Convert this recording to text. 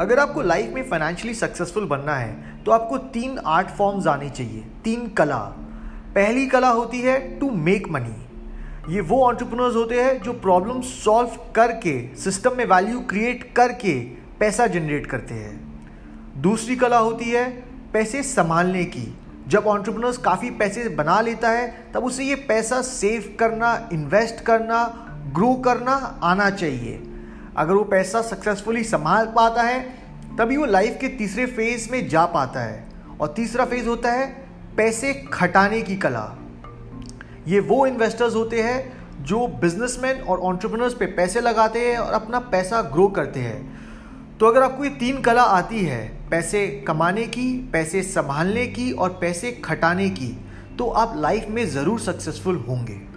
अगर आपको लाइफ में फाइनेंशियली सक्सेसफुल बनना है तो आपको तीन आर्ट फॉर्म्स आने चाहिए। तीन कला। पहली कला होती है टू मेक मनी ये वो ऑन्टरप्रनर्स होते हैं जो प्रॉब्लम सॉल्व करके सिस्टम में वैल्यू क्रिएट करके पैसा जनरेट करते हैं। दूसरी कला होती है पैसे संभालने की। जब ऑन्टरप्रनर्स काफ़ी पैसे बना लेता है, तब उसे ये पैसा सेव करना इन्वेस्ट करना ग्रो करना आना चाहिए। अगर वो पैसा सक्सेसफुली संभाल पाता है, तभी वो लाइफ के तीसरे फ़ेज़ में जा पाता है। और तीसरा फ़ेज़ होता है पैसे खटाने की कला। ये वो इन्वेस्टर्स होते हैं जो बिजनेसमैन और ऑन्टरप्रनर्स पे पैसे लगाते हैं और अपना पैसा ग्रो करते हैं। तो अगर आपको ये तीन कला आती है, पैसे कमाने की, पैसे संभालने की और पैसे खटाने की तो आप लाइफ में ज़रूर सक्सेसफुल होंगे।